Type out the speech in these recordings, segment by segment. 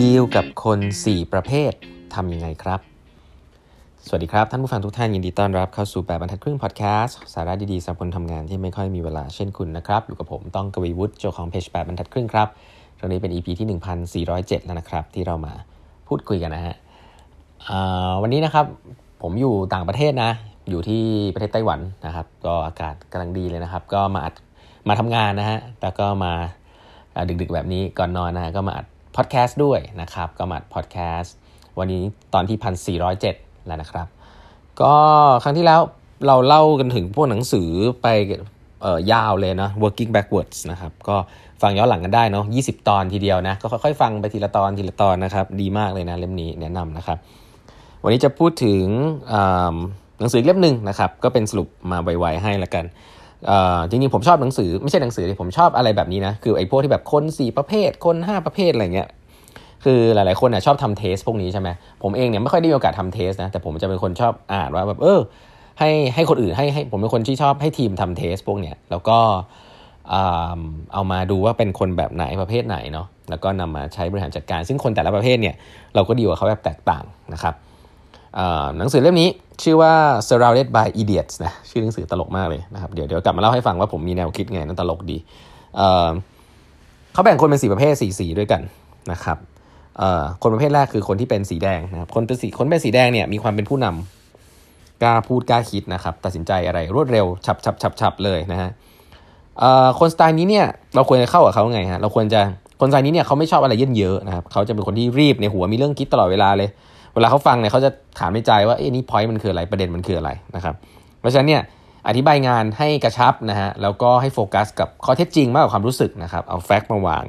ดีลกับคน 4 ประเภททำยังไงครับ สวัสดีครับ ท่านผู้ฟังทุกท่านยินดีต้อนรับเข้าสู่แปดบรรทัดครึ่งพอดแคสต์สาระดีๆสำหรับคนทำงานที่ไม่ค่อยมีเวลาเช่นคุณนะครับ อยู่กับผมต้องกวีวุฒิเจ้าของเพจแปดบรรทัดครึ่งครับตรงนี้เป็น EP ที่ 1407 แล้วนะครับ ที่เรามาพูดคุยกันนะฮะวันนี้นะครับผมอยู่ต่างประเทศนะ อยู่ที่ประเทศไต้หวันนะครับ ก็อากาศกำลังดีเลยนะครับ ก็มามาทำงานนะฮะแต่ก็มาดึกๆแบบนี้ก่อนนอนนะฮะก็มาอัด พอดแคสต์ด้วยนะครับก็มาพอดแคสต์วันนี้ตอนที่พันสี่ร้อยเจ็ดแล้วนะครับ ก็ครั้งที่แล้วเราเล่ากันถึงพวกหนังสือไปออยาวเลยนะ working backwards นะครับ ก็ฟังย้อนหลังกันได้เนาะ20 ตอนทีเดียวนะ ก็ค่อยๆ ฟังไปทีละตอนทีละตอนนะครับ ดีมากเลยนะเล่มนี้แนะนำนะครับ วันนี้จะพูดถึงหนังสือเล่มหนึ่งนะครับ ก็เป็นสรุปมาไวๆให้ละกัน จริงๆผมชอบหนังสือไม่ใช่หนังสือผมชอบอะไรแบบนี้นะคือไอ้พวกที่แบบคน4ประเภท คน 5 ประเภทอะไรเงี้ยคือหลายๆคนชอบทำเทสพวกนี้ใช่ไหมผมเองเนี่ยไม่ค่อยได้มีโอกาสทำเทสนะแต่ผมจะเป็นคนชอบอ่านว่าแบบเออให้ให้คนอื่นให้ให้ผมเป็นคนที่ชอบให้ทีมทำเทสพวกเนี้ยแล้วก็เอามาดูว่าเป็นคนแบบไหนประเภทไหนเนาะแล้วก็นำมาใช้บริหารจัดการ ซึ่งคนแต่ละประเภทเนี่ยเราก็ดีกว่าเขาแบบแตกต่างนะครับ หนังสือเล่มนี้ชื่อว่า surrounded by idiots นะชื่อหนังสือตลกมากเลยนะครับเดี๋ยวเดี๋ยวกลับมาเล่าให้ฟังว่าผมมีแนวคิดไงนั่นตลกดีเขาแบ่งคนเป็นสีประเภทสีสีด้วยกันนะครับคนประเภทแรกคือคนที่เป็นสีแดงนะครับคนเป็นสีคนเป็นสีแดงเนี่ยมีความเป็นผู้นำกล้าพูดกล้าคิดนะครับตัดสินใจอะไรรวดเร็วฉับฉับฉับฉับเลยนะฮะคนสไตล์นี้เนี่ยเราควรจะเข้ากับเขาไงฮะเราควรจะคนสไตล์นี้เนี่ยเขาไม่ชอบอะไรเยอะเยอะนะครับเขาจะเป็นคนที่รีบในหัวมีเรื่องคิดตลอดเวลาเลย เวลาเขาฟังเนี่ยเขาจะถามในใจว่าเอ้นี่ point มันคืออะไรประเด็นมันคืออะไรนะครับ เพราะฉะนั้นเนี่ยอธิบายงานให้กระชับนะฮะแล้วก็ให้โฟกัสกับข้อเท็จจริงมากกว่าความรู้สึกนะครับเอา fact มาวาง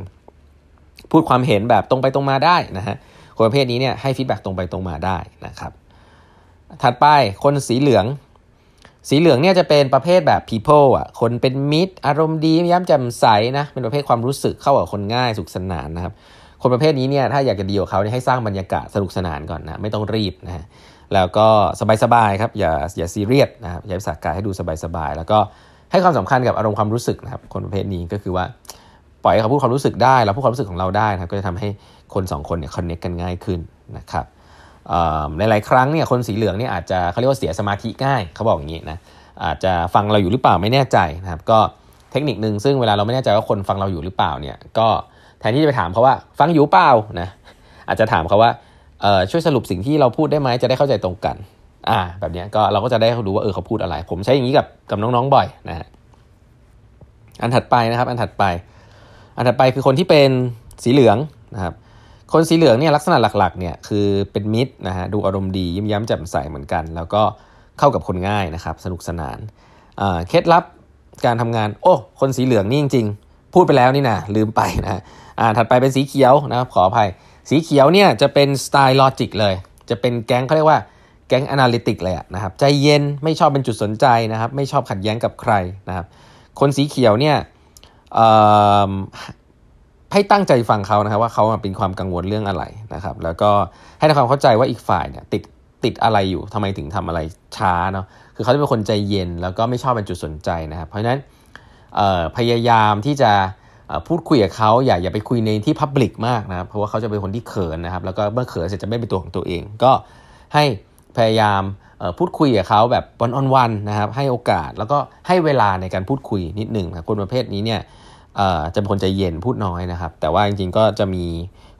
พูดความเห็นแบบตรงไปตรงมาได้นะฮะคนประเภทนี้เนี่ยให้ feedback ตรงไปตรงมาได้นะครับถัดไปคนสีเหลือง สีเหลืองเนี่ยจะเป็นประเภทแบบ people อะคนเป็นมิตร อารมณ์ดียิ้มแจ่มใสนะเป็นประเภทความรู้สึกเข้ากับคนง่ายสนุกสนานนะครับ คนประเภทนี้เนี่ยถ้าอยากจะดีกับเขาเนี่ยให้สร้างบรรยากาศสนุกสนานก่อนนะไม่ต้องรีบนะฮะแล้วก็สบายๆครับอย่าอย่าซีเรียสนะครับอย่าภาษากายให้ดูสบายๆแล้วก็ให้ความสำคัญกับอารมณ์ความรู้สึกนะครับคนประเภทนี้ก็คือว่าปล่อยเขาพูดความรู้สึกได้เราพูดความรู้สึกของเราได้นะครับก็จะทำให้คน2คนเนี่ยคอนเน็กกันง่ายขึ้นนะครับหลายๆครั้งเนี่ยคนสีเหลืองเนี่ยอาจจะเขาเรียกว่าเสียสมาธิง่ายเขาบอกอย่างนี้นะอาจจะฟังเราอยู่หรือเปล่าไม่แน่ใจนะครับก็ เทคนิคนึงซึ่งเวลาเราไม่แน่ใจว่าคนฟังเราอยู่หรือเปล่าเนี่ยก็แทนที่จะไปถามเขาว่าฟังอยู่เปล่านะอาจจะถามเขาว่าเออช่วยสรุปสิ่งที่เราพูดได้ไหมจะได้เข้าใจตรงกัน อ่า แบบนี้ก็เราก็จะได้รู้ว่าเออเขาพูดอะไร ผมใช้อย่างนี้กับกับน้องๆบ่อยนะฮะอันถัดไปนะครับ อันถัดไป อันถัดไปคือคนที่เป็นสีเหลืองนะครับ คนสีเหลืองเนี่ยลักษณะหลักๆเนี่ยคือเป็นมิตรนะฮะดูอารมณ์ดียิ้มย้มแจ่มใสเหมือนกัน แล้วก็เข้ากับคนง่ายนะครับ สนุกสนานเคล็ดลับ การทำงาน โอ้ คนสีเหลืองนี่จริง ๆ พูดไปแล้วนี่นะลืมไปนะอ่าถัดไปเป็นสีเขียวนะครับขออภัย สีเขียวเนี่ยจะเป็นสไตล์ลอจิกเลย จะเป็นแก๊งเขาเรียกว่าแก๊งอนาลิติกเลยนะครับ ใจเย็นไม่ชอบเป็นจุดสนใจนะครับ ไม่ชอบขัดแย้งกับใครนะครับ คนสีเขียวเนี่ยให้ตั้งใจฟังเขานะครับว่าเขาเป็นความกังวลเรื่องอะไรนะครับ แล้วก็ให้ทำความเข้าใจว่าอีกฝ่ายเนี่ยติด ติดอะไรอยู่ทำไมถึงทำอะไรช้าเนาะคือเขาจะเป็นคนใจเย็นแล้วก็ไม่ชอบเป็นจุดสนใจนะครับ เพราะฉะนั้นพยายามที่จะพูดคุยกับเขาอย่าอย่าไปคุยในที่พับลิกมากนะครับเพราะว่าเขาจะเป็นคนที่เขินนะครับแล้วก็เมื่อเขินเสร็จจะไม่เป็นตัวของตัวเอง ก็ให้พยายามพูดคุยกับเขาแบบวันออนวันนะครับให้โอกาสแล้วก็ให้เวลาในการพูดคุยนิดหนึ่งนะคนประเภทนี้เนี่ยจะเป็นคนใจเย็นพูดน้อยนะครับ แต่ว่าจริงๆก็จะมี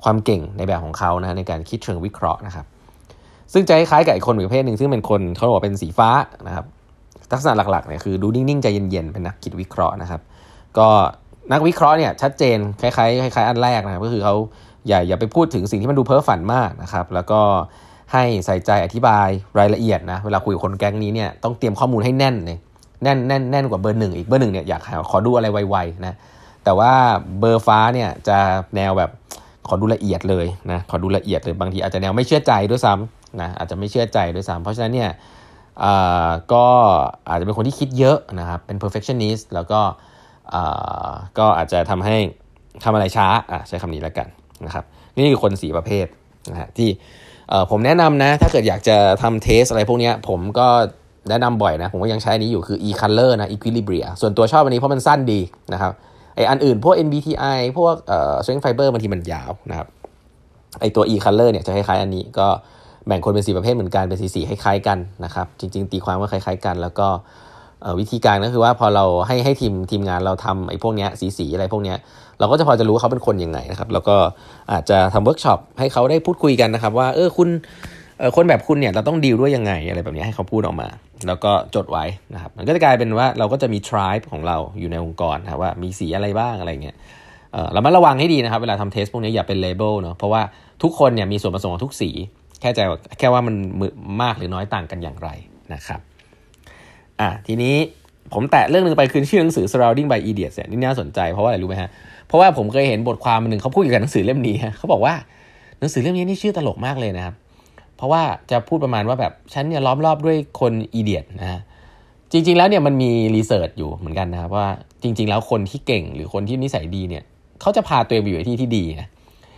ความเก่งในแบบของเขานะในการคิดเชิงวิเคราะห์นะครับ ซึ่งจะคล้ายกับอีกคนประเภทหนึ่งซึ่งเป็นคนเขาบอกว่าเป็นสีฟ้านะครับลักษณะหลักๆเนี่ยคือดูนิ่งๆใจเย็นๆเป็นนักคิดวิเคราะห์นะครับ ก็นักวิเคราะห์เนี่ยชัดเจนคล้ายๆคล้ายๆอันแรกนะครับก็คือเขาอย่าอย่าไปพูดถึงสิ่งที่มันดูเพ้อฝันมากนะครับ แล้วก็ให้ใส่ใจอธิบายรายละเอียดนะเวลาคุยกับคนแก๊งนี้เนี่ยต้องเตรียมข้อมูลให้แน่นเลยแน่นแน่นแน่นกว่าเบอร์หนึ่งอีกเบอร์หนึ่งเนี่ยอยากขอดูอะไรไวๆนะแต่ว่าเบอร์ฟ้าเนี่ยจะแนวแบบขอดูละเอียดเลยนะขอดูละเอียดเลยบางทีอาจจะแนวไม่เชื่อใจด้วยซ้ำ นะอาจจะไม่เชื่อใจด้วยซ้ำเพราะฉะนั้นเนี่ยก็อาจจะเป็นคนที่คิดเยอะนะครับเป็น perfectionist แล้วก็ก็อาจจะทำให้ทำอะไรช้าใช้คำนี้แล้วกันนะครับนี่คือคนสีประเภทนะฮะที่ผมแนะนำนะ ถ้าเกิดอยากจะทำเทสอะไรพวกนี้ผมก็แนะนำบ่อยนะ ผมก็ยังใช้นี้อยู่คือ e-color นะ equilibria ส่วนตัวชอบอันนี้เพราะมันสั้นดีนะครับไออันอื่นพวก MBTI พวกเอ่อ StrengthsFinder บางทีมันยาวนะครับไอตัว e color เนี่ยจะคล้ายๆอันนี้ก็ แบ่งคนเป็นสีประเภทเหมือนกันเป็นสีสีคล้ายๆกันนะครับ จริง ๆ ตีความว่าคล้าย ๆ กัน แล้วก็วิธีการก็คือว่าพอเราให้ให้ทีมทีมงานเราทำไอ้พวกเนี้ยสีสีอะไรพวกเนี้ยเราก็จะพอจะรู้ว่าเขาเป็นคนยังไงนะครับ แล้วก็อาจจะทำเวิร์กช็อปให้เขาได้พูดคุยกันนะครับ ว่าเออคุณคนแบบคุณเนี่ยเราต้องดีลด้วยยังไงอะไรแบบนี้ให้เขาพูดออกมา แล้วก็จดไว้นะครับมันก็จะกลายเป็นว่าเราก็จะมี tribe ของเราอยู่ในองค์กรนะว่ามีสีอะไรบ้างอะไรเงี้ยเรามาระวังให้ดีนะครับ เวลาทำเทสพวกนี้อย่าเป็นเลเบลเนาะเพราะว่าทุกคนเนี่ยมีส่วนผสมของทุกสี แค่ใจแค่ว่ามันมากหรือน้อยต่างกันอย่างไรนะครับอะทีนี้ผมแตะเรื่องนึงไปคือชื่อหนังสือ surrounding by idiots เนี่ยนี่น่าสนใจเพราะว่าอะไรรู้ไหมฮะเพราะว่าผมเคยเห็นบทความหนึ่งเขาพูดเกี่ยวกับหนังสือเล่มนี้ฮะเขาบอกว่าหนังสือเล่มนี้นี่ชื่อตลกมากเลยนะครับ เพราะว่าจะพูดประมาณว่าแบบฉันเนี่ยล้อมรอบด้วยคนอีเดียตนะฮะจริง ๆ แล้วเนี่ยมันมีรีเสิร์ชอยู่เหมือนกันนะครับว่าจริง ๆ แล้วคนที่เก่งหรือคนที่นิสัยดีเนี่ยเขาจะพาตัวเองไปอยู่ในที่ที่ดีนะ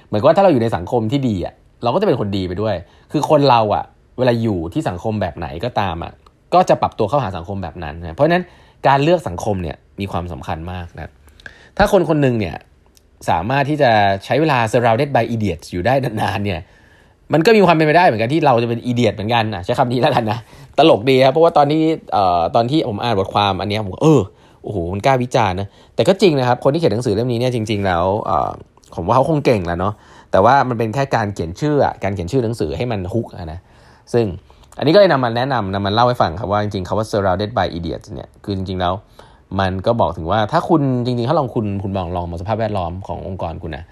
เหมือนกับว่าถ้าเราอยู่ในสังคมที่ดีอะ เราก็จะเป็นคนดีไปด้วย คือคนเราอะเวลาอยู่ที่สังคมแบบไหนก็ตามอะก็จะปรับตัวเข้าหาสังคมแบบนั้นนะเพราะฉะนั้นการเลือกสังคมเนี่ยมีความสำคัญมากนะถ้าคนคนหนึ่งเนี่ยสามารถที่จะใช้เวลา surrounded by idiots อยู่ได้นานๆเนี่ยมันก็มีความเป็นไปได้เหมือนกันที่เราจะเป็นอีเดียตเหมือนกันนะใช้คำนี้แล้วกันนะตลกดีครับเพราะว่าตอนนี้เอ่อตอนที่ผมอ่านบทความอันนี้ผมเออโอ้โหมันกล้าวิจารณ์นะแต่ก็จริงนะครับคนที่เขียนหนังสือเล่มนี้เนี่ยจริง ๆ แล้วเอ่อผมว่าเขาคงเก่งแหละเนาะ แต่ว่ามันเป็นแค่การเขียนชื่อการเขียนชื่อหนังสือให้มันฮุกนะซึ่งอันนี้ก็เลยนำมาแนะนำนำมาเล่าให้ฟังครับว่าจริงๆคาว่า surrounded by idiots เนี่ยคือจริงๆแล้วมันก็บอกถึงว่าถ้าคุณจริงๆ ถ้าลองคุณคุณมองลองมองสภาพแวดล้อมขององค์กรคุณนะ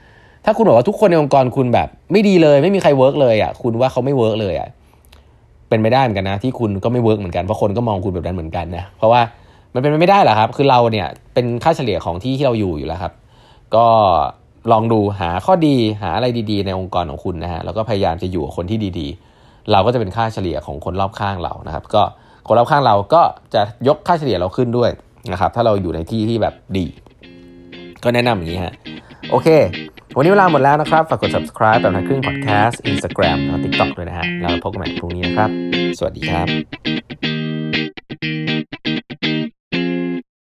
ถ้าคุณบอกว่าทุกคนในองค์กรคุณแบบ ไม่ดีเลยไม่มีใคร work เลยอะคุณว่าเขาไม่ work เลยอะเป็นไปได้เหมือนกันนะ ที่คุณก็ไม่ work เหมือนกันเพราะคนก็มองคุณแบบนั้นเหมือนกันนะเพราะว่ามันเป็นไปไม่ได้หรอกครับ คือเราเนี่ยเป็นค่าเฉลี่ยของที่ที่เราอยู่อยู่แล้วครับ ก็ ลองดูหาข้อดีหาอะไรดีๆ ในองค์กรของคุณนะฮะแล้วก็พยายามจะอยู่กับคนที่ดีๆ เราก็จะเป็นค่าเฉลี่ยของคนรอบข้างเรานะครับ ก็คนรอบข้างเราก็จะยกค่าเฉลี่ยเราขึ้นด้วยนะครับ ถ้าเราอยู่ในที่ที่แบบดี ก็แนะนำอย่างนี้ฮะโอเค วันนี้เวลาหมดแล้วนะครับ ฝากกด subscribe แบบนักครึ่ง podcast Instagram แล้ว TikTok ด้วยนะฮะแล้วพบกันใหม่พรุ่งนี้นะครับ สวัสดีครับ